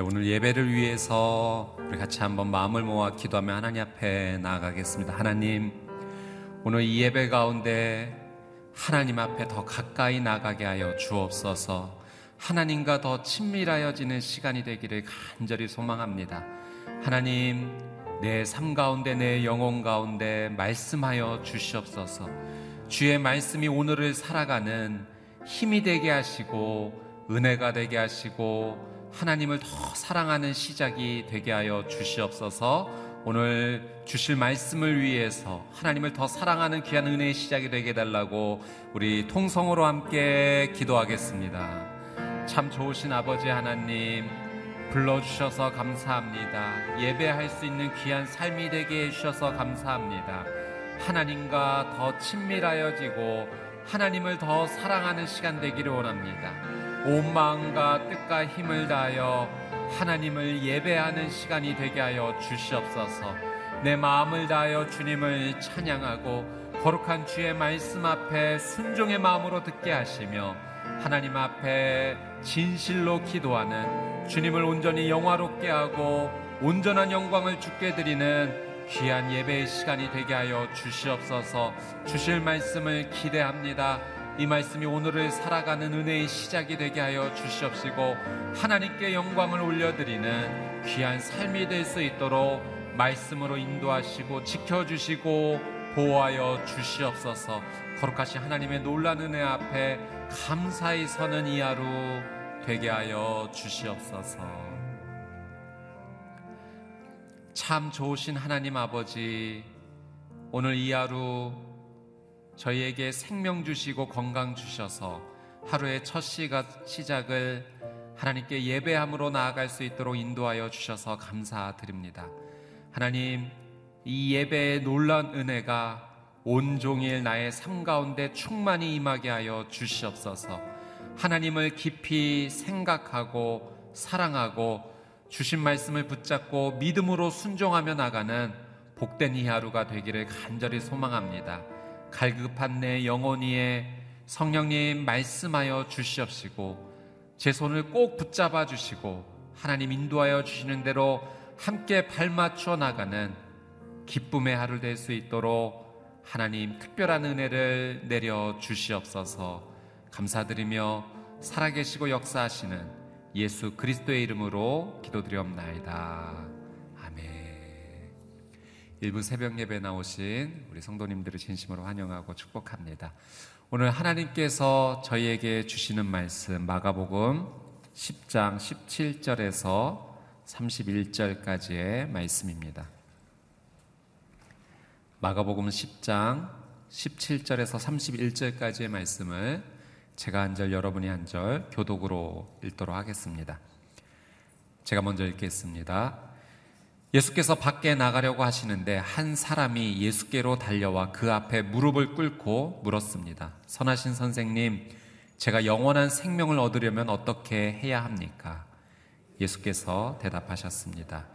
오늘 예배를 위해서 우리 같이 한번 마음을 모아 기도하며 하나님 앞에 나아가겠습니다. 하나님, 오늘 이 예배 가운데 하나님 앞에 더 가까이 나가게 하여 주옵소서. 하나님과 더 친밀하여지는 시간이 되기를 간절히 소망합니다. 하나님, 내 삶 가운데, 내 영혼 가운데 말씀하여 주시옵소서. 주의 말씀이 오늘을 살아가는 힘이 되게 하시고, 은혜가 되게 하시고, 하나님을 더 사랑하는 시작이 되게 하여 주시옵소서. 오늘 주실 말씀을 위해서 하나님을 더 사랑하는 귀한 은혜의 시작이 되게 해달라고 우리 통성으로 함께 기도하겠습니다. 참 좋으신 아버지 하나님, 불러주셔서 감사합니다. 예배할 수 있는 귀한 삶이 되게 해주셔서 감사합니다. 하나님과 더 친밀하여지고 하나님을 더 사랑하는 시간 되기를 원합니다. 온 마음과 뜻과 힘을 다하여 하나님을 예배하는 시간이 되게 하여 주시옵소서. 내 마음을 다하여 주님을 찬양하고 거룩한 주의 말씀 앞에 순종의 마음으로 듣게 하시며 하나님 앞에 진실로 기도하는 주님을 온전히 영화롭게 하고 온전한 영광을 주께 드리는 귀한 예배의 시간이 되게 하여 주시옵소서 주실 말씀을 기대합니다. 이 말씀이 오늘을 살아가는 은혜의 시작이 되게 하여 주시옵시고 하나님께 영광을 올려드리는 귀한 삶이 될 수 있도록 말씀으로 인도하시고 지켜주시고 보호하여 주시옵소서. 거룩하신 하나님의 놀란 은혜 앞에 감사히 서는 이 하루 되게 하여 주시옵소서. 참 좋으신 하나님 아버지 오늘 이 하루 저희에게 생명 주시고 건강 주셔서 하루의 첫 시작을 하나님께 예배함으로 나아갈 수 있도록 인도하여 주셔서 감사드립니다. 하나님, 이 예배의 놀란 은혜가 온종일 나의 삶 가운데 충만히 임하게 하여 주시옵소서. 하나님을 깊이 생각하고 사랑하고 주신 말씀을 붙잡고 믿음으로 순종하며 나가는 복된 이 하루가 되기를 간절히 소망합니다. 갈급한 내 영혼 위에 성령님 말씀하여 주시옵시고 제 손을 꼭 붙잡아 주시고 하나님 인도하여 주시는 대로 함께 발맞춰 나가는 기쁨의 하루 될 수 있도록 하나님 특별한 은혜를 내려 주시옵소서 감사드리며 살아계시고 역사하시는 예수 그리스도의 이름으로 기도드리옵나이다. 일부 새벽 예배 나오신 우리 성도님들을 진심으로 환영하고 축복합니다. 오늘 하나님께서 저희에게 주시는 말씀 마가복음 10장 17절에서 31절까지의 말씀입니다. 마가복음 10장 17절에서 31절까지의 말씀을 제가 한 절 여러분이 한 절 교독으로 읽도록 하겠습니다. 제가 먼저 읽겠습니다. 예수께서 밖에 나가려고 하시는데 한 사람이 예수께로 달려와 그 앞에 무릎을 꿇고 물었습니다. 선하신 선생님, 제가 영원한 생명을 얻으려면 어떻게 해야 합니까? 예수께서 대답하셨습니다.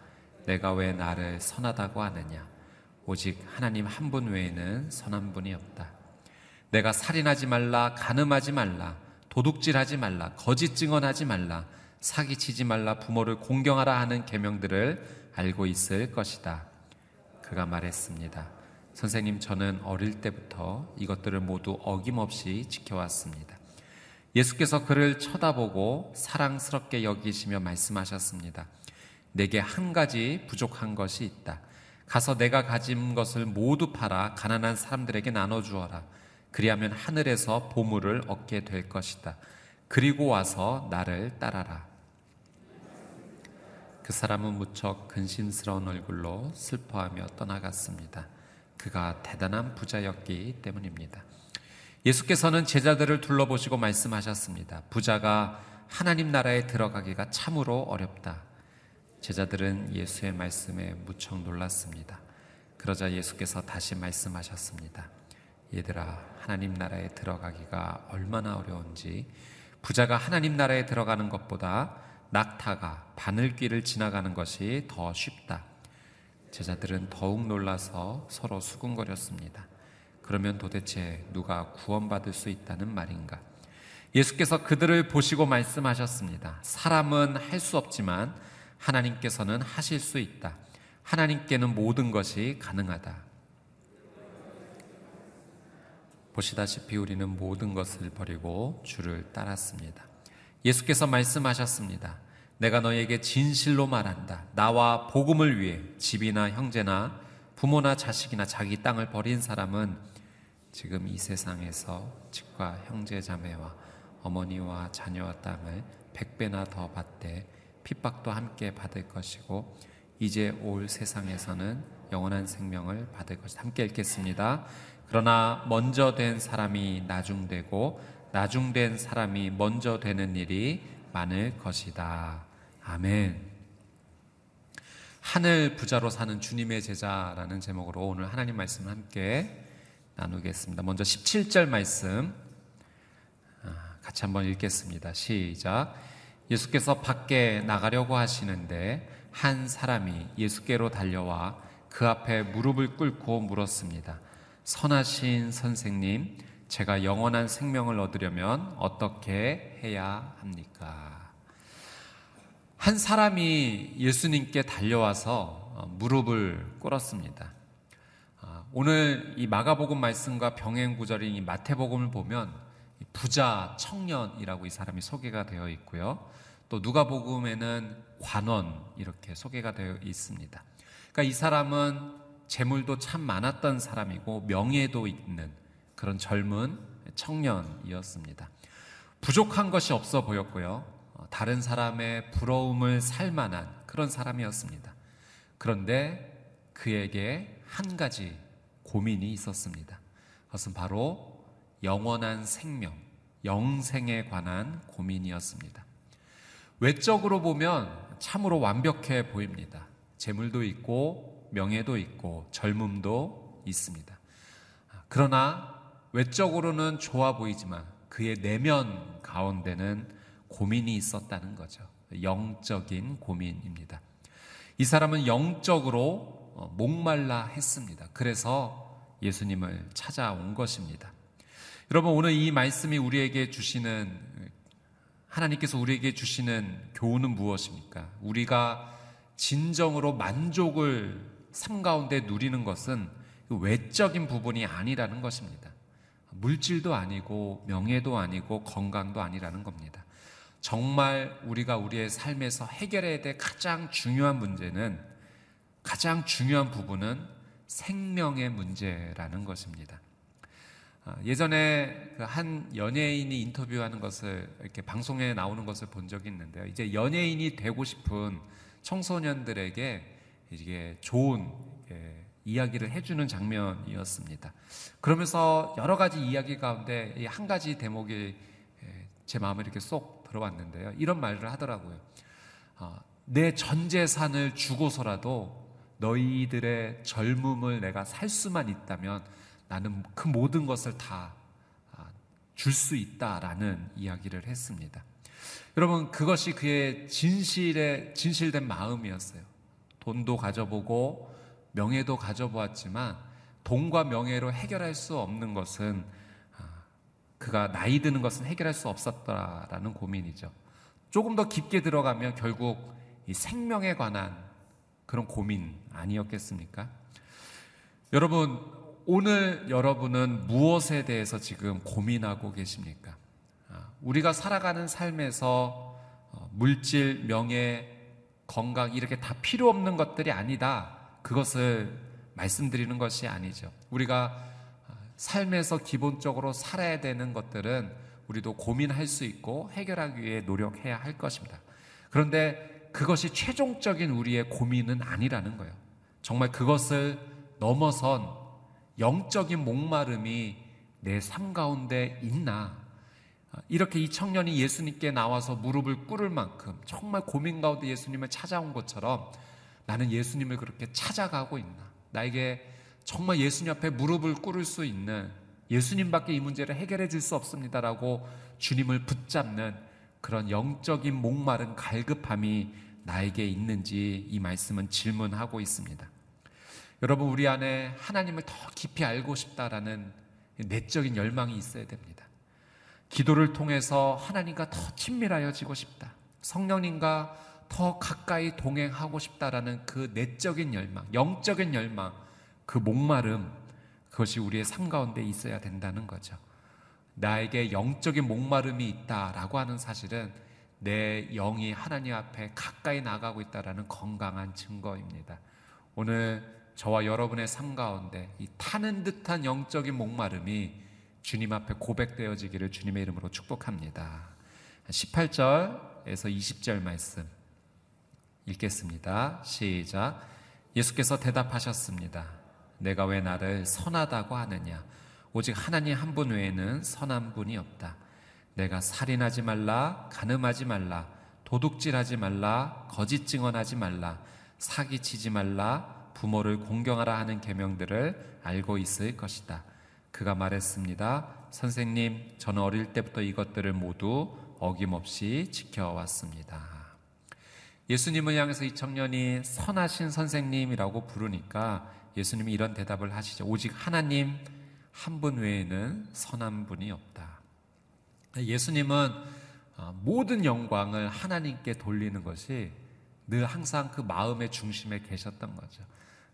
내가 왜 나를 선하다고 하느냐? 오직 하나님 한 분 외에는 선한 분이 없다. 내가 살인하지 말라, 가늠하지 말라, 도둑질하지 말라, 거짓 증언하지 말라, 사기치지 말라, 부모를 공경하라 하는 계명들을 알고 있을 것이다. 그가 말했습니다. 선생님, 저는 어릴 때부터 이것들을 모두 어김없이 지켜왔습니다. 예수께서 그를 쳐다보고 사랑스럽게 여기시며 말씀하셨습니다. 내게 한 가지 부족한 것이 있다. 가서 내가 가진 것을 모두 팔아 가난한 사람들에게 나눠주어라. 그리하면 하늘에서 보물을 얻게 될 것이다. 그리고 와서 나를 따라라. 그 사람은 무척 근심스러운 얼굴로 슬퍼하며 떠나갔습니다. 그가 대단한 부자였기 때문입니다. 예수께서는 제자들을 둘러보시고 말씀하셨습니다. 부자가 하나님 나라에 들어가기가 참으로 어렵다. 제자들은 예수의 말씀에 무척 놀랐습니다. 그러자 예수께서 다시 말씀하셨습니다. 얘들아, 하나님 나라에 들어가기가 얼마나 어려운지 부자가 하나님 나라에 들어가는 것보다 낙타가 바늘길을 지나가는 것이 더 쉽다. 제자들은 더욱 놀라서 서로 수군거렸습니다. 그러면 도대체 누가 구원받을 수 있다는 말인가? 예수께서 그들을 보시고 말씀하셨습니다. 사람은 할 수 없지만 하나님께서는 하실 수 있다. 하나님께는 모든 것이 가능하다. 보시다시피 우리는 모든 것을 버리고 주를 따랐습니다. 예수께서 말씀하셨습니다. 내가 너에게 진실로 말한다. 나와 복음을 위해 집이나 형제나 부모나 자식이나 자기 땅을 버린 사람은 지금 이 세상에서 집과 형제 자매와 어머니와 자녀와 땅을 백배나 더 받되 핍박도 함께 받을 것이고 이제 올 세상에서는 영원한 생명을 받을 것이다. 함께 읽겠습니다. 그러나 먼저 된 사람이 나중되고 나중된 사람이 먼저 되는 일이 많을 것이다. 아멘. 하늘 부자로 사는 주님의 제자라는 제목으로 오늘 하나님 말씀을 함께 나누겠습니다. 먼저 17절 말씀 아, 같이 한번 읽겠습니다. 시작. 예수께서 밖에 나가려고 하시는데 한 사람이 예수께로 달려와 그 앞에 무릎을 꿇고 물었습니다. 선하신 선생님, 제가 영원한 생명을 얻으려면 어떻게 해야 합니까? 한 사람이 예수님께 달려와서 어, 무릎을 꿇었습니다. 아, 오늘 이 마가복음 말씀과 병행 구절인 이 마태복음을 보면 부자 청년이라고 이 사람이 소개가 되어 있고요. 또 누가복음에는 관원 이렇게 소개가 되어 있습니다. 그러니까 이 사람은 재물도 참 많았던 사람이고 명예도 있는 그런 젊은 청년이었습니다. 부족한 것이 없어 보였고요. 어, 다른 사람의 부러움을 살 만한 그런 사람이었습니다. 그런데 그에게 한 가지 고민이 있었습니다. 그것은 바로 영원한 생명, 영생에 관한 고민이었습니다. 외적으로 보면 참으로 완벽해 보입니다. 재물도 있고 명예도 있고 젊음도 있습니다. 그러나 외적으로는 좋아 보이지만 그의 내면 가운데는 고민이 있었다는 거죠. 영적인 고민입니다. 이 사람은 영적으로 어, 목말라 했습니다. 그래서 예수님을 찾아온 것입니다. 여러분, 오늘 이 말씀이 우리에게 주시는, 하나님께서 우리에게 주시는 교훈은 무엇입니까? 우리가 진정으로 만족을 삶 가운데 누리는 것은 외적인 부분이 아니라는 것입니다. 물질도 아니고 명예도 아니고 건강도 아니라는 겁니다. 정말 우리가 우리의 삶에서 해결해야 될 가장 중요한 문제는 가장 중요한 부분은 생명의 문제라는 것입니다. 아, 예전에 그한 연예인이 인터뷰하는 것을 이렇게 방송에 나오는 것을 본 적이 있는데요. 이제 연예인이 되고 싶은 청소년들에게 이게 좋은 이야기를 해주는 장면이었습니다. 그러면서 여러 가지 이야기 가운데 한 가지 대목이 제 마음에 이렇게 쏙 들어왔는데요. 이런 말을 하더라고요. 아, 내전 재산을 주고서라도 너희들의 젊음을 내가 살 수만 있다면 나는 그 모든 것을 다 줄수 아, 있다라는 이야기를 했습니다. 여러분 그것이 그의 진실의 진실된 마음이었어요. 돈도 가져보고 명예도 가져보았지만 돈과 명예로 해결할 수 없는 것은 아, 그가 나이 드는 것은 해결할 수 없었다라는 고민이죠. 조금 더 깊게 들어가면 결국 이 생명에 관한 그런 고민 아니었겠습니까? 여러분, 오늘 여러분은 무엇에 대해서 지금 고민하고 계십니까? 아, 우리가 살아가는 삶에서 어, 물질, 명예, 건강 이렇게 다 필요 없는 것들이 아니다. 그것을 말씀드리는 것이 아니죠. 우리가 삶에서 기본적으로 살아야 되는 것들은 우리도 고민할 수 있고 해결하기 위해 노력해야 할 것입니다. 그런데 그것이 최종적인 우리의 고민은 아니라는 거예요. 정말 그것을 넘어선 영적인 목마름이 내 삶 가운데 있나. 이렇게 이 청년이 예수님께 나와서 무릎을 꿇을 만큼 정말 고민 가운데 예수님을 찾아온 것처럼 나는 예수님을 그렇게 찾아가고 있나? 나에게 정말 예수님 앞에 무릎을 꿇을 수 있는 예수님밖에 이 문제를 해결해 줄 수 없습니다라고 주님을 붙잡는 그런 영적인 목마른 갈급함이 나에게 있는지 이 말씀은 질문하고 있습니다. 여러분, 우리 안에 하나님을 더 깊이 알고 싶다라는 내적인 열망이 있어야 됩니다. 기도를 통해서 하나님과 더 친밀하여지고 싶다. 성령님과 더 가까이 동행하고 싶다라는 그 내적인 열망, 영적인 열망, 그 목마름, 그것이 우리의 삶 가운데 있어야 된다는 거죠. 나에게 영적인 목마름이 있다라고 하는 사실은 내 영이 하나님 앞에 가까이 나가고 있다라는 건강한 증거입니다. 오늘 저와 여러분의 삶 가운데 이 타는 듯한 영적인 목마름이 주님 앞에 고백되어지기를 주님의 이름으로 축복합니다. 18절에서 20절 말씀 읽겠습니다. 시작. 예수께서 대답하셨습니다. 내가 왜 나를 선하다고 하느냐? 오직 하나님 한 분 외에는 선한 분이 없다. 내가 살인하지 말라, 간음하지 말라, 도둑질하지 말라, 거짓 증언하지 말라, 사기치지 말라, 부모를 공경하라 하는 계명들을 알고 있을 것이다. 그가 말했습니다. 선생님, 저는 어릴 때부터 이것들을 모두 어김없이 지켜왔습니다. 예수님을 향해서 이 청년이 선하신 선생님이라고 부르니까 예수님이 이런 대답을 하시죠. 오직 하나님 한 분 외에는 선한 분이 없다. 예수님은 어, 모든 영광을 하나님께 돌리는 것이 늘 항상 그 마음의 중심에 계셨던 거죠.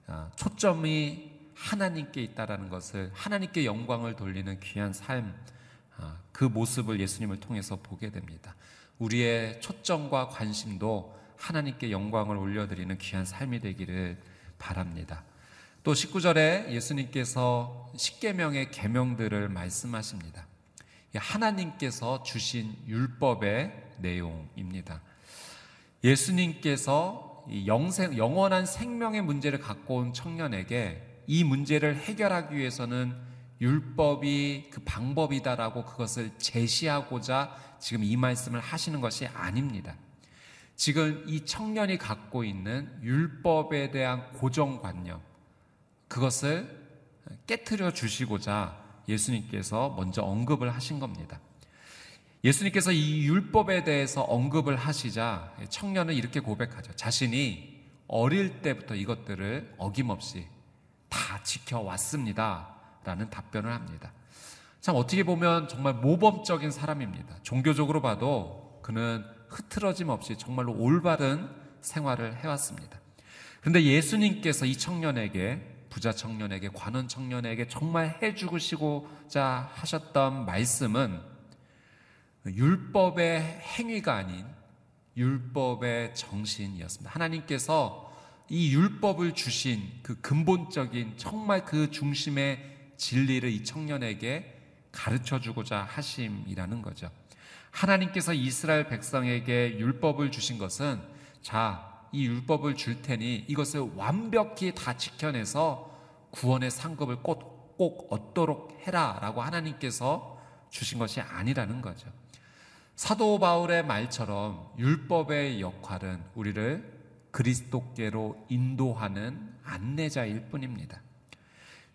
아, 초점이 하나님께 있다라는 것을 하나님께 영광을 돌리는 귀한 삶, 아, 그 모습을 예수님을 통해서 보게 됩니다. 우리의 초점과 관심도 하나님께 영광을 올려드리는 귀한 삶이 되기를 바랍니다. 또 19절에 예수님께서 십계명의 계명들을 말씀하십니다. 하나님께서 주신 율법의 내용입니다. 예수님께서 영생, 영원한 생명의 문제를 갖고 온 청년에게 이 문제를 해결하기 위해서는 율법이 그 방법이다라고 그것을 제시하고자 지금 이 말씀을 하시는 것이 아닙니다. 지금 이 청년이 갖고 있는 율법에 대한 고정관념, 그것을 깨뜨려 주시고자 예수님께서 먼저 언급을 하신 겁니다. 예수님께서 이 율법에 대해서 언급을 하시자 청년은 이렇게 고백하죠. 자신이 어릴 때부터 이것들을 어김없이 다 지켜왔습니다. 라는 답변을 합니다. 참 어떻게 보면 정말 모범적인 사람입니다. 종교적으로 봐도 그는 흐트러짐 없이 정말로 올바른 생활을 해왔습니다. 그런데 예수님께서 이 청년에게 부자 청년에게 관원 청년에게 정말 해주시고자 하셨던 말씀은 율법의 행위가 아닌 율법의 정신이었습니다. 하나님께서 이 율법을 주신 그 근본적인 정말 그 중심의 진리를 이 청년에게 가르쳐 주고자 하심이라는 거죠. 하나님께서 이스라엘 백성에게 율법을 주신 것은 자, 이 율법을 줄 테니 이것을 완벽히 다 지켜내서 구원의 상급을 꼭, 꼭 얻도록 해라 라고 하나님께서 주신 것이 아니라는 거죠. 사도 바울의 말처럼 율법의 역할은 우리를 그리스도께로 인도하는 안내자일 뿐입니다.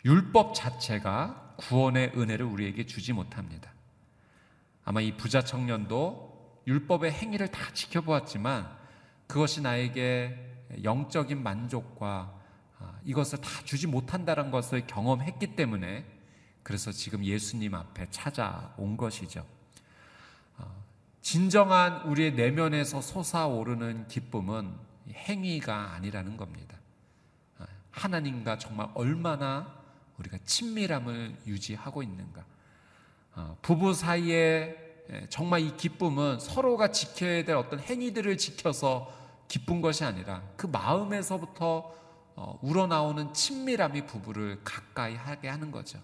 율법 자체가 구원의 은혜를 우리에게 주지 못합니다. 아마 이 부자 청년도 율법의 행위를 다 지켜보았지만 그것이 나에게 영적인 만족과 아, 이것을 다 주지 못한다는 것을 경험했기 때문에 그래서 지금 예수님 앞에 찾아온 것이죠. 진정한 우리의 내면에서 솟아오르는 기쁨은 행위가 아니라는 겁니다. 하나님과 정말 얼마나 우리가 친밀함을 유지하고 있는가. 어, 부부 사이에 정말 이 기쁨은 서로가 지켜야 될 어떤 행위들을 지켜서 기쁜 것이 아니라 그 마음에서부터 어, 우러나오는 친밀함이 부부를 가까이 하게 하는 거죠.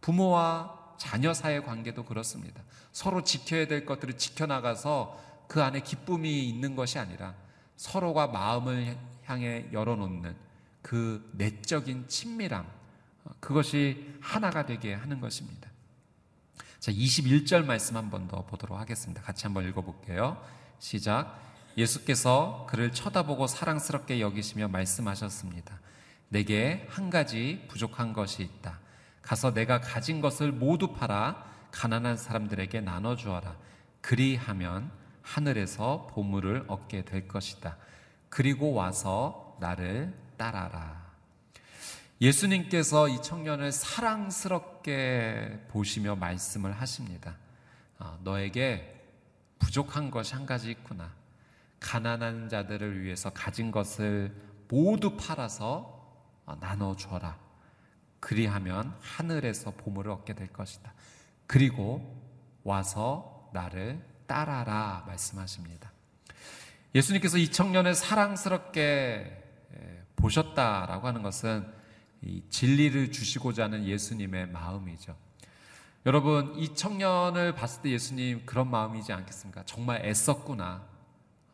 부모와 자녀 사이의 관계도 그렇습니다. 서로 지켜야 될 것들을 지켜나가서 그 안에 기쁨이 있는 것이 아니라 서로가 마음을 향해 열어놓는 그 내적인 친밀함, 그것이 하나가 되게 하는 것입니다. 자, 21절 말씀 한 번 더 보도록 하겠습니다. 같이 한번 읽어볼게요. 시작. 예수께서 그를 쳐다보고 사랑스럽게 여기시며 말씀하셨습니다. 내게 한 가지 부족한 것이 있다. 가서 내가 가진 것을 모두 팔아 가난한 사람들에게 나눠 주어라. 그리하면 하늘에서 보물을 얻게 될 것이다. 그리고 와서 나를 따라라. 예수님께서 이 청년을 사랑스럽게 보시며 말씀을 하십니다. 어, 너에게 부족한 것이 한 가지 있구나. 가난한 자들을 위해서 가진 것을 모두 팔아서 어, 나눠 주어라. 그리하면 하늘에서 보물을 얻게 될 것이다. 그리고 와서 나를 따라라 말씀하십니다. 예수님께서 이 청년을 사랑스럽게 보셨다라고 하는 것은 진리를 주시고자 하는 예수님의 마음이죠. 여러분, 이 청년을 봤을 때 예수님 그런 마음이지 않겠습니까? 정말 애썼구나.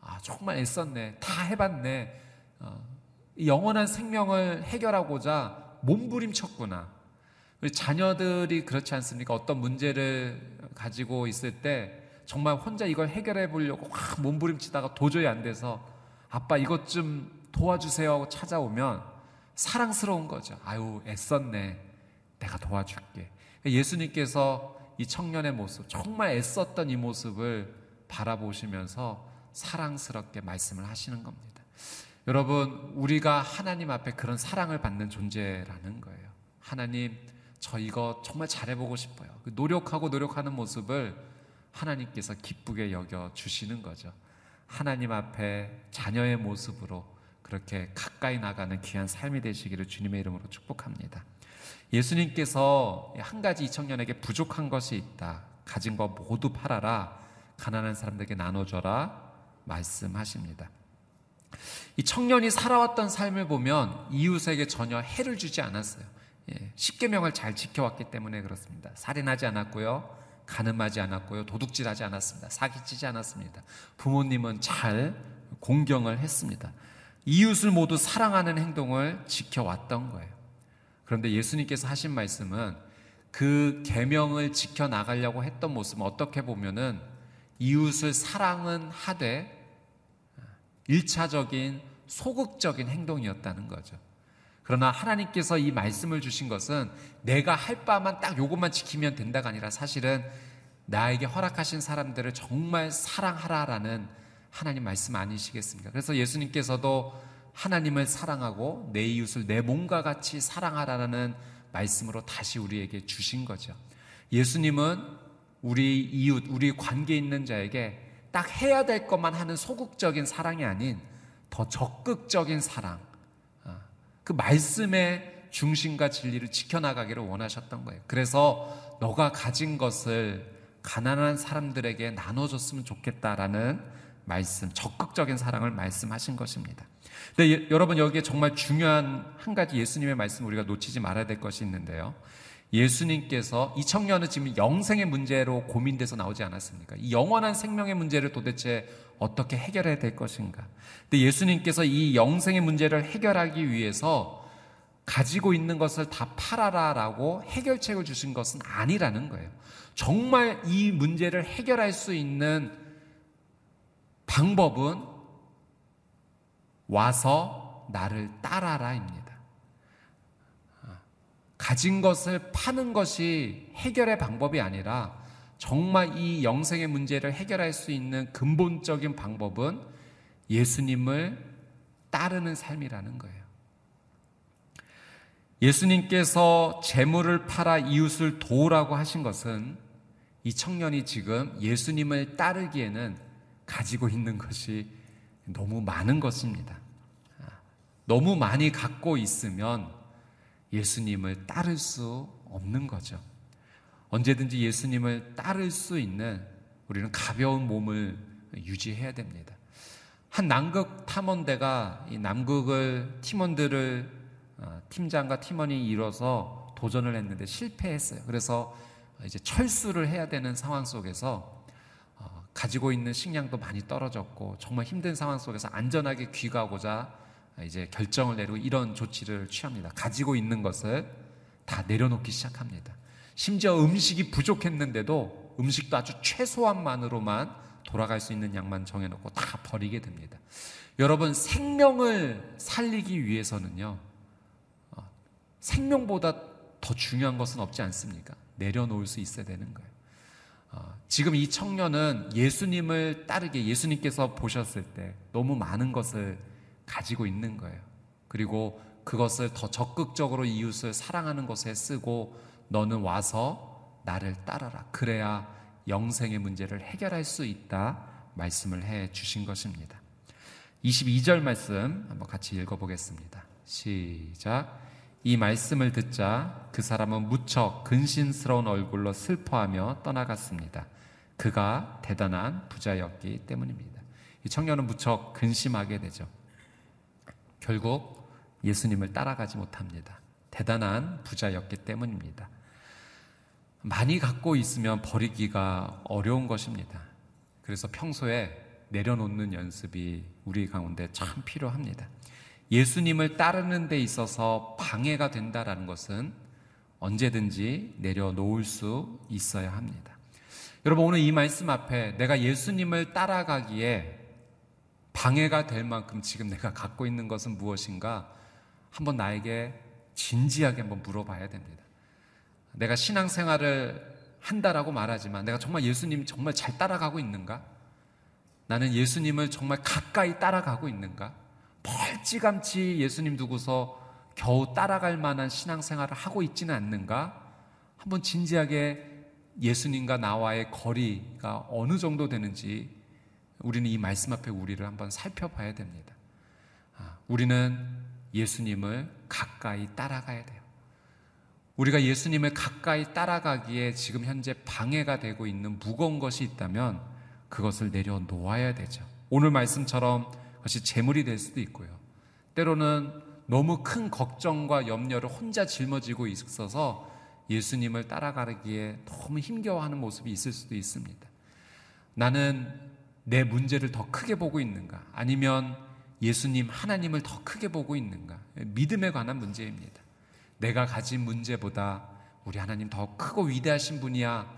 아, 정말 애썼네. 다 해봤네. 어, 영원한 생명을 해결하고자 몸부림쳤구나. 우리 자녀들이 그렇지 않습니까? 어떤 문제를 가지고 있을 때 정말 혼자 이걸 해결해 보려고 확 몸부림치다가 도저히 안 돼서 아빠 이것 좀 도와주세요 하고 찾아오면 사랑스러운 거죠. 아유, 애썼네. 내가 도와줄게. 예수님께서 이 청년의 모습, 정말 애썼던 이 모습을 바라보시면서 사랑스럽게 말씀을 하시는 겁니다. 여러분, 우리가 하나님 앞에 그런 사랑을 받는 존재라는 거예요. 하나님, 저 이거 정말 잘해보고 싶어요. 그 노력하고 노력하는 모습을 하나님께서 기쁘게 여겨 주시는 거죠. 하나님 앞에 자녀의 모습으로 그렇게 가까이 나가는 귀한 삶이 되시기를 주님의 이름으로 축복합니다. 예수님께서 한 가지 이 청년에게 부족한 것이 있다. 가진 거 모두 팔아라. 가난한 사람들에게 나눠줘라. 말씀하십니다. 이 청년이 살아왔던 삶을 보면 이웃에게 전혀 해를 주지 않았어요. 예, 십계명을 잘 지켜왔기 때문에 그렇습니다. 살인하지 않았고요. 가늠하지 않았고요. 도둑질하지 않았습니다. 사기치지 않았습니다. 부모님은 잘 공경을 했습니다. 이웃을 모두 사랑하는 행동을 지켜왔던 거예요. 그런데 예수님께서 하신 말씀은 그 계명을 지켜 나가려고 했던 모습은 어떻게 보면은 이웃을 사랑은 하되 일차적인 소극적인 행동이었다는 거죠. 그러나 하나님께서 이 말씀을 주신 것은 내가 할 바만 딱 요것만 지키면 된다가 아니라 사실은 나에게 허락하신 사람들을 정말 사랑하라라는 하나님 말씀 아니시겠습니까? 그래서 예수님께서도 하나님을 사랑하고 내 이웃을 내 몸과 같이 사랑하라는 말씀으로 다시 우리에게 주신 거죠. 예수님은 우리 이웃, 우리 관계 있는 자에게 딱 해야 될 것만 하는 소극적인 사랑이 아닌 더 적극적인 사랑, 아, 그 말씀의 중심과 진리를 지켜나가기를 원하셨던 거예요. 그래서 너가 가진 것을 가난한 사람들에게 나눠줬으면 좋겠다라는 말씀, 적극적인 사랑을 말씀하신 것입니다. 근데 예, 여러분 여기에 정말 중요한 한 가지 예수님의 말씀 우리가 놓치지 말아야 될 것이 있는데요. 예수님께서 이 청년은 지금 영생의 문제로 고민돼서 나오지 않았습니까? 이 영원한 생명의 문제를 도대체 어떻게 해결해야 될 것인가? 근데 예수님께서 이 영생의 문제를 해결하기 위해서 가지고 있는 것을 다 팔아라라고 해결책을 주신 것은 아니라는 거예요. 정말 이 문제를 해결할 수 있는 방법은 와서 나를 따라라입니다. 가진 것을 파는 것이 해결의 방법이 아니라 정말 이 영생의 문제를 해결할 수 있는 근본적인 방법은 예수님을 따르는 삶이라는 거예요. 예수님께서 재물을 팔아 이웃을 도우라고 하신 것은 이 청년이 지금 예수님을 따르기에는 가지고 있는 것이 너무 많은 것입니다. 너무 많이 갖고 있으면 예수님을 따를 수 없는 거죠. 언제든지 예수님을 따를 수 있는 우리는 가벼운 몸을 유지해야 됩니다. 한 남극 탐험대가 이 남극을 팀원들을 어, 팀장과 팀원이 이뤄서 도전을 했는데 실패했어요. 그래서 이제 철수를 해야 되는 상황 속에서 가지고 있는 식량도 많이 떨어졌고 정말 힘든 상황 속에서 안전하게 귀가하고자 이제 결정을 내리고 이런 조치를 취합니다. 가지고 있는 것을 다 내려놓기 시작합니다. 심지어 음식이 부족했는데도 음식도 아주 최소한만으로만 돌아갈 수 있는 양만 정해놓고 다 버리게 됩니다. 여러분 생명을 살리기 위해서는요 어, 생명보다 더 중요한 것은 없지 않습니까? 내려놓을 수 있어야 되는 거예요. 어, 지금 이 청년은 예수님을 따르게 예수님께서 보셨을 때 너무 많은 것을 가지고 있는 거예요. 그리고 그것을 더 적극적으로 이웃을 사랑하는 것에 쓰고 너는 와서 나를 따라라. 그래야 영생의 문제를 해결할 수 있다. 말씀을 해 주신 것입니다. 22절 말씀 한번 같이 읽어보겠습니다. 시작. 이 말씀을 듣자 그 사람은 무척 근신스러운 얼굴로 슬퍼하며 떠나갔습니다. 그가 대단한 부자였기 때문입니다. 이 청년은 무척 근심하게 되죠. 결국 예수님을 따라가지 못합니다. 대단한 부자였기 때문입니다. 많이 갖고 있으면 버리기가 어려운 것입니다. 그래서 평소에 내려놓는 연습이 우리 가운데 참 필요합니다. 예수님을 따르는 데 있어서 방해가 된다라는 것은 언제든지 내려놓을 수 있어야 합니다. 여러분 오늘 이 말씀 앞에 내가 예수님을 따라가기에 방해가 될 만큼 지금 내가 갖고 있는 것은 무엇인가 한번 나에게 진지하게 한번 물어봐야 됩니다. 내가 신앙생활을 한다라고 말하지만 내가 정말 예수님 정말 잘 따라가고 있는가? 나는 예수님을 정말 가까이 따라가고 있는가? 멀찌감치 예수님 두고서 겨우 따라갈 만한 신앙생활을 하고 있지는 않는가? 한번 진지하게 예수님과 나와의 거리가 어느 정도 되는지 우리는 이 말씀 앞에 우리를 한번 살펴봐야 됩니다. 아, 우리는 예수님을 가까이 따라가야 돼요. 우리가 예수님을 가까이 따라가기에 지금 현재 방해가 되고 있는 무거운 것이 있다면 그것을 내려놓아야 되죠. 오늘 말씀처럼 그것이 재물이 될 수도 있고요. 때로는 너무 큰 걱정과 염려를 혼자 짊어지고 있어서 예수님을 따라가기에 너무 힘겨워하는 모습이 있을 수도 있습니다. 나는 내 문제를 더 크게 보고 있는가? 아니면 예수님, 하나님을 더 크게 보고 있는가? 믿음에 관한 문제입니다. 내가 가진 문제보다 우리 하나님 더 크고 위대하신 분이야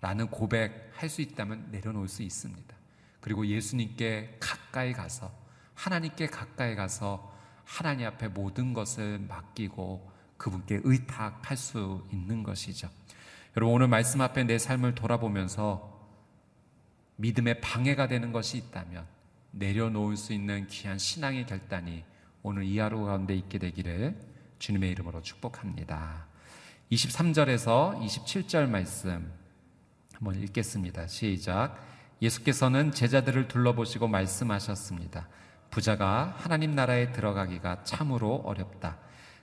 라는 고백할 수 있다면 내려놓을 수 있습니다. 그리고 예수님께 가까이 가서 하나님께 가까이 가서 하나님 앞에 모든 것을 맡기고 그분께 의탁할 수 있는 것이죠. 여러분 오늘 말씀 앞에 내 삶을 돌아보면서 믿음에 방해가 되는 것이 있다면 내려놓을 수 있는 귀한 신앙의 결단이 오늘 이 하루 가운데 있게 되기를 주님의 이름으로 축복합니다. 23절에서 27절 말씀 한번 읽겠습니다. 시작. 예수께서는 제자들을 둘러보시고 말씀하셨습니다. 부자가 하나님 나라에 들어가기가 참으로 어렵다.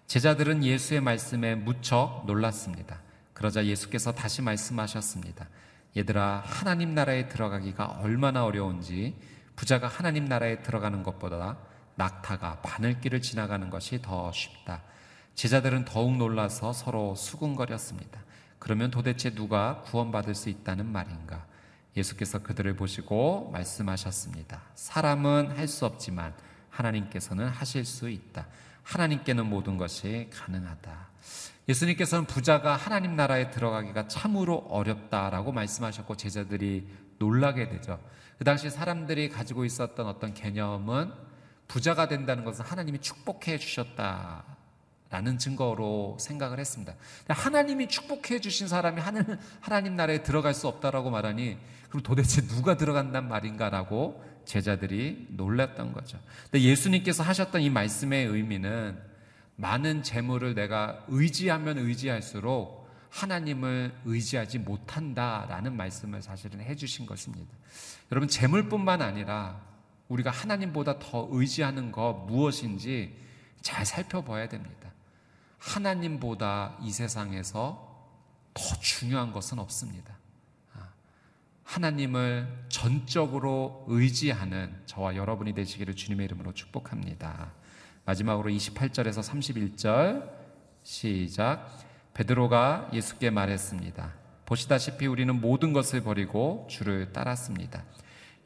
제자들은 예수의 말씀에 무척 놀랐습니다. 그러자 예수께서 다시 말씀하셨습니다. 얘들아, 하나님 나라에 들어가기가 얼마나 어려운지 부자가 하나님 나라에 들어가는 것보다 낙타가 바늘길을 지나가는 것이 더 쉽다. 제자들은 더욱 놀라서 서로 수군거렸습니다. 그러면 도대체 누가 구원받을 수 있다는 말인가? 예수께서 그들을 보시고 말씀하셨습니다. 사람은 할 수 없지만 하나님께서는 하실 수 있다. 하나님께는 모든 것이 가능하다. 예수님께서는 부자가 하나님 나라에 들어가기가 참으로 어렵다라고 말씀하셨고 제자들이 놀라게 되죠. 그 당시 사람들이 가지고 있었던 어떤 개념은 부자가 된다는 것은 하나님이 축복해 주셨다. 라는 증거로 생각을 했습니다. 하나님이 축복해 주신 사람이 하늘, 하나님 나라에 들어갈 수 없다라고 말하니 그럼 도대체 누가 들어간단 말인가라고 제자들이 놀랐던 거죠. 근데 예수님께서 하셨던 이 말씀의 의미는 많은 재물을 내가 의지하면 의지할수록 하나님을 의지하지 못한다라는 말씀을 사실은 해주신 것입니다. 여러분 재물뿐만 아니라 우리가 하나님보다 더 의지하는 것 무엇인지 잘 살펴봐야 됩니다. 하나님보다 이 세상에서 더 중요한 것은 없습니다. 아, 하나님을 전적으로 의지하는 저와 여러분이 되시기를 주님의 이름으로 축복합니다. 마지막으로 28절에서 31절 시작. 베드로가 예수께 말했습니다. 보시다시피 우리는 모든 것을 버리고 주를 따랐습니다.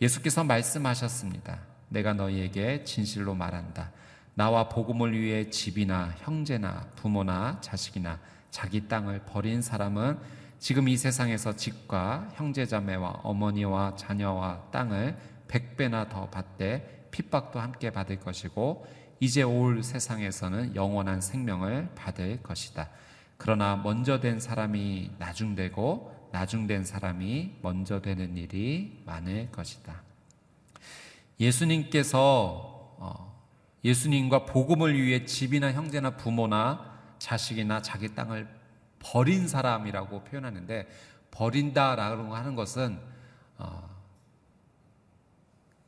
예수께서 말씀하셨습니다. 내가 너희에게 진실로 말한다. 나와 복음을 위해 집이나 형제나 부모나 자식이나 자기 땅을 버린 사람은 지금 이 세상에서 집과 형제자매와 어머니와 자녀와 땅을 백배나 더 받되 핍박도 함께 받을 것이고 이제 올 세상에서는 영원한 생명을 받을 것이다. 그러나 먼저 된 사람이 나중되고 나중된 사람이 먼저 되는 일이 많을 것이다. 예수님께서 어, 예수님과 복음을 위해 집이나 형제나 부모나 자식이나 자기 땅을 버린 사람이라고 표현하는데 버린다라고 하는 것은 어,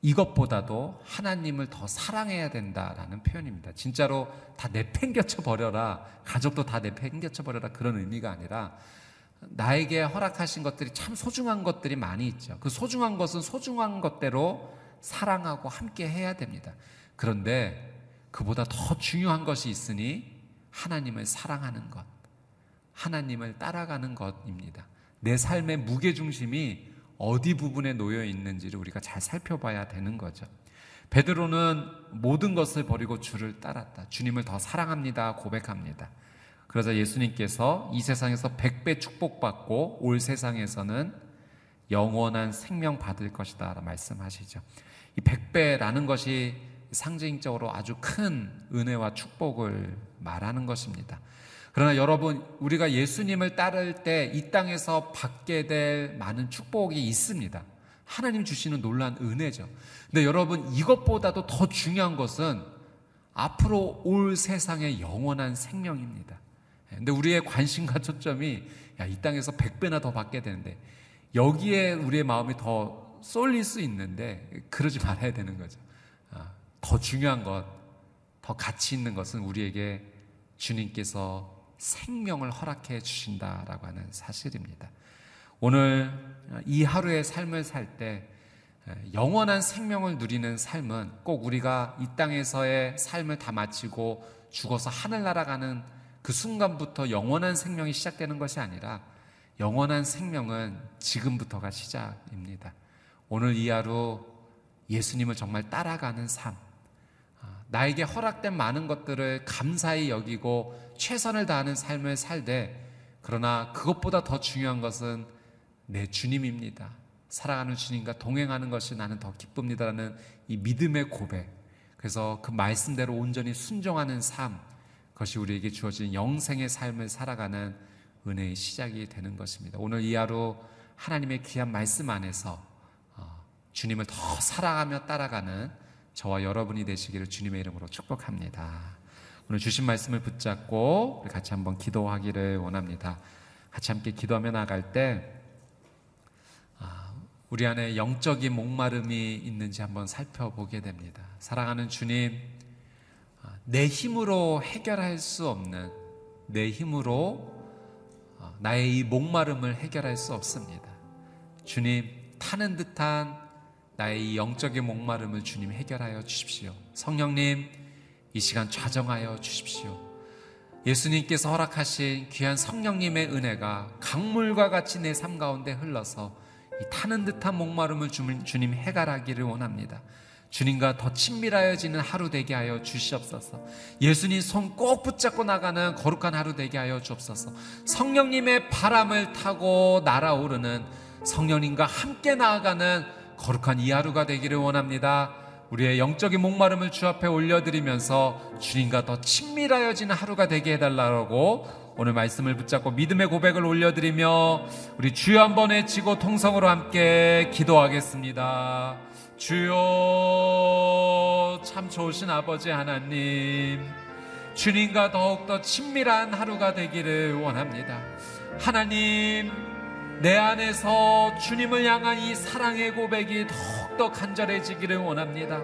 이것보다도 하나님을 더 사랑해야 된다라는 표현입니다. 진짜로 다 내팽겨쳐 버려라. 가족도 다 내팽겨쳐 버려라. 그런 의미가 아니라 나에게 허락하신 것들이 참 소중한 것들이 많이 있죠. 그 소중한 것은 소중한 것대로 사랑하고 함께 해야 됩니다. 그런데 그보다 더 중요한 것이 있으니 하나님을 사랑하는 것, 하나님을 따라가는 것입니다. 내 삶의 무게중심이 어디 부분에 놓여 있는지를 우리가 잘 살펴봐야 되는 거죠. 베드로는 모든 것을 버리고 주를 따랐다. 주님을 더 사랑합니다. 고백합니다. 그러자 예수님께서 이 세상에서 백배 축복받고 올 세상에서는 영원한 생명 받을 것이다. 말씀하시죠. 이 백배라는 것이 상징적으로 아주 큰 은혜와 축복을 말하는 것입니다. 그러나 여러분, 우리가 예수님을 따를 때 이 땅에서 받게 될 많은 축복이 있습니다. 하나님 주시는 놀란 은혜죠. 근데 여러분, 이것보다도 더 중요한 것은 앞으로 올 세상의 영원한 생명입니다. 근데 우리의 관심과 초점이 야, 이 땅에서 100배나 더 받게 되는데 여기에 우리의 마음이 더 쏠릴 수 있는데 그러지 말아야 되는 거죠. 아, 더 중요한 것, 더 가치 있는 것은 우리에게 주님께서 생명을 허락해 주신다라고 하는 사실입니다. 오늘 이 하루의 삶을 살 때 영원한 생명을 누리는 삶은 꼭 우리가 이 땅에서의 삶을 다 마치고 죽어서 하늘 날아가는 그 순간부터 영원한 생명이 시작되는 것이 아니라 영원한 생명은 지금부터가 시작입니다. 오늘 이 하루 예수님을 정말 따라가는 삶, 나에게 허락된 많은 것들을 감사히 여기고 최선을 다하는 삶을 살되 그러나 그것보다 더 중요한 것은 내 주님입니다. 사랑하는 주님과 동행하는 것이 나는 더 기쁩니다라는 이 믿음의 고백. 그래서 그 말씀대로 온전히 순종하는 삶, 그것이 우리에게 주어진 영생의 삶을 살아가는 은혜의 시작이 되는 것입니다. 오늘 이 하루 하나님의 귀한 말씀 안에서 어, 주님을 더 사랑하며 따라가는 저와 여러분이 되시기를 주님의 이름으로 축복합니다. 오늘 주신 말씀을 붙잡고 같이 한번 기도하기를 원합니다. 같이 함께 기도하며 나갈 때 아, 우리 안에 영적인 목마름이 있는지 한번 살펴보게 됩니다. 사랑하는 주님, 아, 내 힘으로 해결할 수 없는 내 힘으로 아, 나의 이 목마름을 해결할 수 없습니다. 주님, 타는 듯한 나의 이 영적인 목마름을 주님 해결하여 주십시오. 성령님, 이 시간 좌정하여 주십시오. 예수님께서 허락하신 귀한 성령님의 은혜가 강물과 같이 내 삶 가운데 흘러서 이 타는 듯한 목마름을 주님 해결하기를 원합니다. 주님과 더 친밀하여지는 하루 되게 하여 주시옵소서. 예수님 손 꼭 붙잡고 나가는 거룩한 하루 되게 하여 주옵소서. 성령님의 바람을 타고 날아오르는 성령님과 함께 나아가는 거룩한 이 하루가 되기를 원합니다. 우리의 영적인 목마름을 주 앞에 올려드리면서 주님과 더 친밀하여지는 하루가 되게 해달라고 오늘 말씀을 붙잡고 믿음의 고백을 올려드리며 우리 주여 한번 외치고 통성으로 함께 기도하겠습니다. 주여 참 좋으신 아버지 하나님 주님과 더욱더 친밀한 하루가 되기를 원합니다. 하나님 내 안에서 주님을 향한 이 사랑의 고백이 더욱더 간절해지기를 원합니다.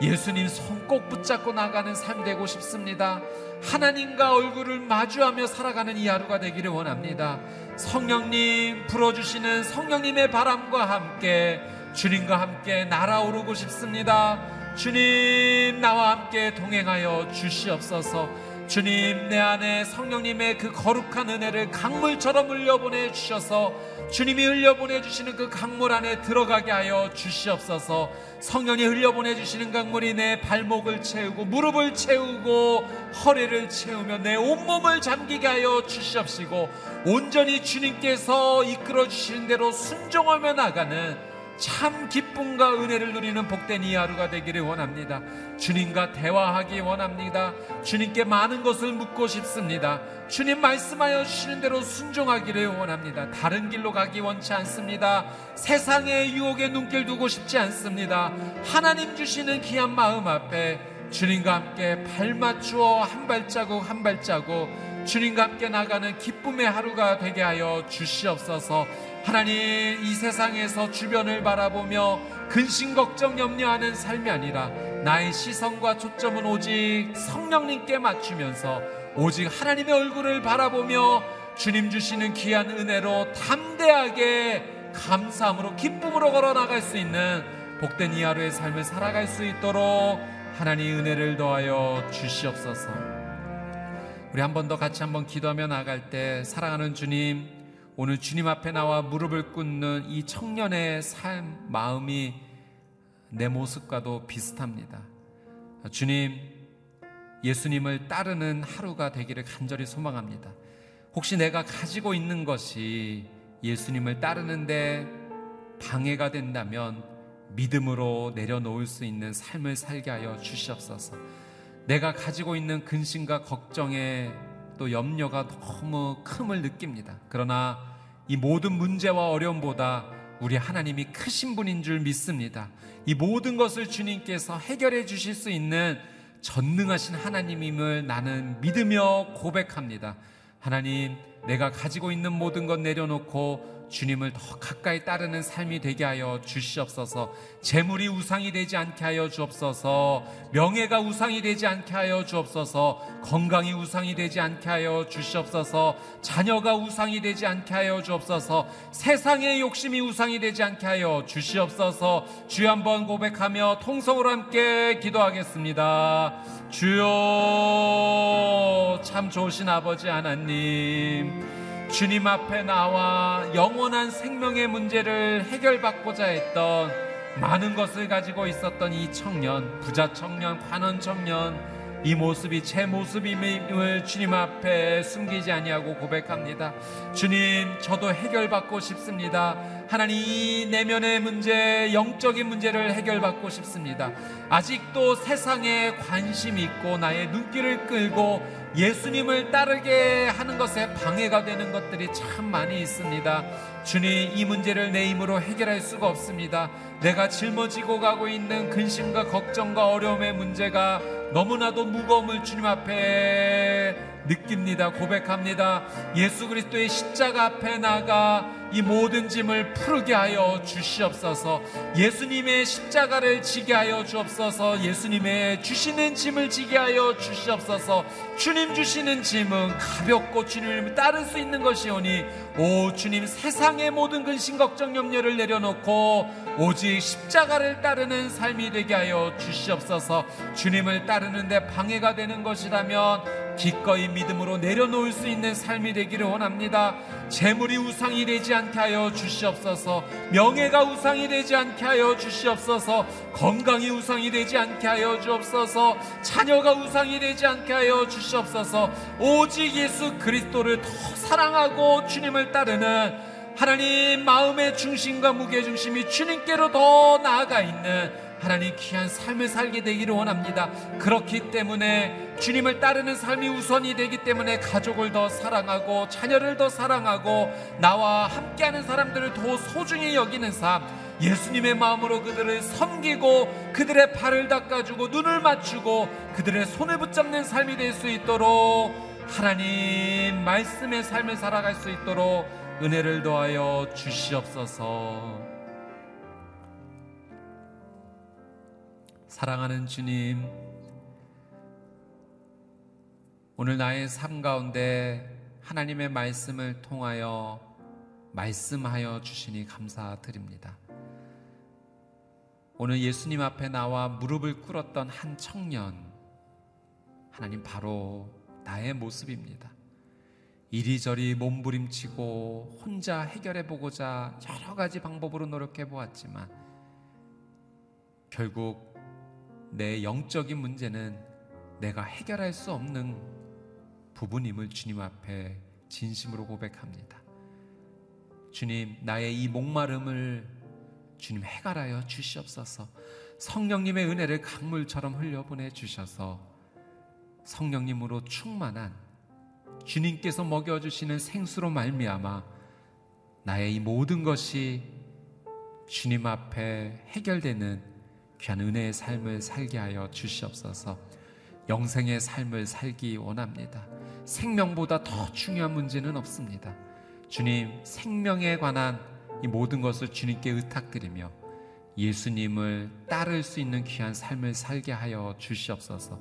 예수님 손 꼭 붙잡고 나가는 삶 되고 싶습니다. 하나님과 얼굴을 마주하며 살아가는 이 하루가 되기를 원합니다. 성령님 불어주시는 성령님의 바람과 함께 주님과 함께 날아오르고 싶습니다. 주님 나와 함께 동행하여 주시옵소서. 주님 내 안에 성령님의 그 거룩한 은혜를 강물처럼 흘려보내 주셔서 주님이 흘려보내 주시는 그 강물 안에 들어가게 하여 주시옵소서. 성령이 흘려보내 주시는 강물이 내 발목을 채우고 무릎을 채우고 허리를 채우며 내 온몸을 잠기게 하여 주시옵시고 온전히 주님께서 이끌어 주시는 대로 순종하며 나가는 참 기쁨과 은혜를 누리는 복된 이 하루가 되기를 원합니다. 주님과 대화하기 원합니다. 주님께 많은 것을 묻고 싶습니다. 주님 말씀하여 주시는 대로 순종하기를 원합니다. 다른 길로 가기 원치 않습니다. 세상의 유혹에 눈길 두고 싶지 않습니다. 하나님 주시는 귀한 마음 앞에 주님과 함께 발 맞추어 한 발자국 한 발자국 주님과 함께 나가는 기쁨의 하루가 되게 하여 주시옵소서. 하나님 이 세상에서 주변을 바라보며 근심 걱정 염려하는 삶이 아니라 나의 시선과 초점은 오직 성령님께 맞추면서 오직 하나님의 얼굴을 바라보며 주님 주시는 귀한 은혜로 담대하게 감사함으로 기쁨으로 걸어 나갈 수 있는 복된 이 하루의 삶을 살아갈 수 있도록 하나님 은혜를 더하여 주시옵소서. 우리 한 번 더 같이 한번 기도하며 나갈 때 사랑하는 주님 오늘 주님 앞에 나와 무릎을 꿇는 이 청년의 삶, 마음이 내 모습과도 비슷합니다. 주님, 예수님을 따르는 하루가 되기를 간절히 소망합니다. 혹시 내가 가지고 있는 것이 예수님을 따르는데 방해가 된다면 믿음으로 내려놓을 수 있는 삶을 살게 하여 주시옵소서. 내가 가지고 있는 근심과 걱정에 또 염려가 너무 큼을 느낍니다. 그러나 이 모든 문제와 어려움보다 우리 하나님이 크신 분인 줄 믿습니다. 이 모든 것을 주님께서 해결해 주실 수 있는 전능하신 하나님임을 나는 믿으며 고백합니다. 하나님, 내가 가지고 있는 모든 것 내려놓고 주님을 더 가까이 따르는 삶이 되게 하여 주시옵소서. 재물이 우상이 되지 않게 하여 주옵소서. 명예가 우상이 되지 않게 하여 주옵소서. 건강이 우상이 되지 않게 하여 주시옵소서. 자녀가 우상이 되지 않게 하여 주옵소서. 세상의 욕심이 우상이 되지 않게 하여 주시옵소서. 주여 한번 고백하며 통성으로 함께 기도하겠습니다. 주여 참 좋으신 아버지 하나님. 주님 앞에 나와 영원한 생명의 문제를 해결받고자 했던 많은 것을 가지고 있었던 이 청년, 부자 청년, 관원 청년, 이 모습이 제 모습임을 주님 앞에 숨기지 아니하고 고백합니다. 주님, 저도 해결받고 싶습니다. 하나님, 이 내면의 문제, 영적인 문제를 해결받고 싶습니다. 아직도 세상에 관심 있고 나의 눈길을 끌고 예수님을 따르게 하는 것에 방해가 되는 것들이 참 많이 있습니다. 주님, 이 문제를 내 힘으로 해결할 수가 없습니다. 내가 짊어지고 가고 있는 근심과 걱정과 어려움의 문제가 너무나도 무거움을 주님 앞에 느낍니다. 고백합니다. 예수 그리스도의 십자가 앞에 나가 이 모든 짐을 풀게 하여 주시옵소서. 예수님의 십자가를 지게 하여 주옵소서. 예수님의 주시는 짐을 지게 하여 주시옵소서. 주님 주시는 짐은 가볍고 주님을 따를 수 있는 것이오니 오 주님 세상의 모든 근심 걱정 염려를 내려놓고 오직 십자가를 따르는 삶이 되게 하여 주시옵소서. 주님을 따르는데 방해가 되는 것이라면 기꺼이 믿음으로 내려놓을 수 있는 삶이 되기를 원합니다. 재물이 우상이 되지 않게 하여 주시옵소서. 명예가 우상이 되지 않게 하여 주시옵소서. 건강이 우상이 되지 않게 하여 주옵소서. 자녀가 우상이 되지 않게 하여 주시옵소서. 오직 예수 그리스도를 더 사랑하고 주님을 따르는 하나님 마음의 중심과 무게 중심이 주님께로 더 나아가 있는 하나님 귀한 삶을 살게 되기를 원합니다. 그렇기 때문에 주님을 따르는 삶이 우선이 되기 때문에 가족을 더 사랑하고 자녀를 더 사랑하고 나와 함께하는 사람들을 더 소중히 여기는 삶 예수님의 마음으로 그들을 섬기고 그들의 발을 닦아주고 눈을 맞추고 그들의 손을 붙잡는 삶이 될 수 있도록 하나님 말씀의 삶을 살아갈 수 있도록 은혜를 더하여 주시옵소서. 사랑하는 주님, 오늘 나의 삶 가운데 하나님의 말씀을 통하여 말씀하여 주시니 감사드립니다. 오늘 예수님 앞에 나와 무릎을 꿇었던 한 청년, 하나님 바로 나의 모습입니다. 이리저리 몸부림치고 혼자 해결해 보고자 여러 가지 방법으로 노력해 보았지만 결국 내 영적인 문제는 내가 해결할 수 없는 부분임을 주님 앞에 진심으로 고백합니다. 주님, 나의 이 목마름을 주님 해갈하여 주시옵소서. 성령님의 은혜를 강물처럼 흘려보내 주셔서 성령님으로 충만한 주님께서 먹여 주시는 생수로 말미암아 나의 이 모든 것이 주님 앞에 해결되는 귀한 은혜의 삶을 살게 하여 주시옵소서. 영생의 삶을 살기 원합니다. 생명보다 더 중요한 문제는 없습니다. 주님, 생명에 관한 이 모든 것을 주님께 의탁드리며 예수님을 따를 수 있는 귀한 삶을 살게 하여 주시옵소서.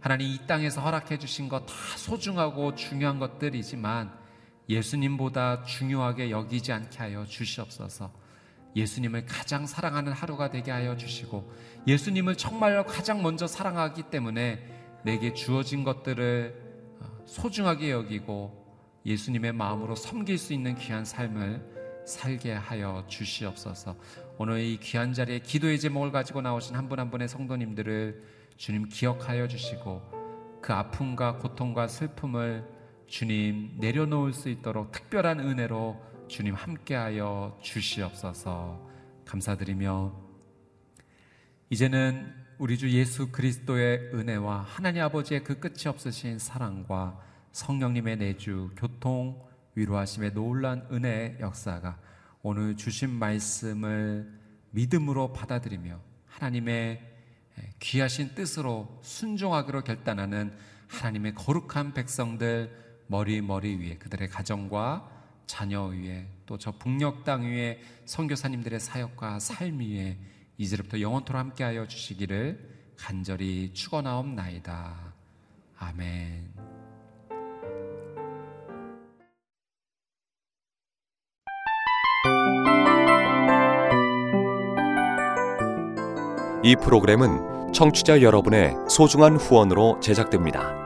하나님 이 땅에서 허락해 주신 것 다 소중하고 중요한 것들이지만 예수님보다 중요하게 여기지 않게 하여 주시옵소서. 예수님을 가장 사랑하는 하루가 되게 하여 주시고 예수님을 정말로 가장 먼저 사랑하기 때문에 내게 주어진 것들을 어, 소중하게 여기고 예수님의 마음으로 섬길 수 있는 귀한 삶을 살게 하여 주시옵소서. 오늘 이 귀한 자리에 기도의 제목을 가지고 나오신 한 분한 분의 성도님들을 주님 기억하여 주시고 그 아픔과 고통과 슬픔을 주님 내려놓을 수 있도록 특별한 은혜로 주님 함께하여 주시옵소서. 감사드리며 이제는 우리 주 예수 그리스도의 은혜와 하나님 아버지의 그 끝이 없으신 사랑과 성령님의 내주 교통 위로하심의 놀란 은혜의 역사가 오늘 주신 말씀을 믿음으로 받아들이며 하나님의 귀하신 뜻으로 순종하기로 결단하는 하나님의 거룩한 백성들 머리 머리 위에 그들의 가정과 자녀 위에 또 저 북녘 땅 위에 선교사님들의 사역과 삶 위에 이제부터 영원토록 함께하여 주시기를 간절히 축원하옵나이다. 아멘. 이 프로그램은 청취자 여러분의 소중한 후원으로 제작됩니다.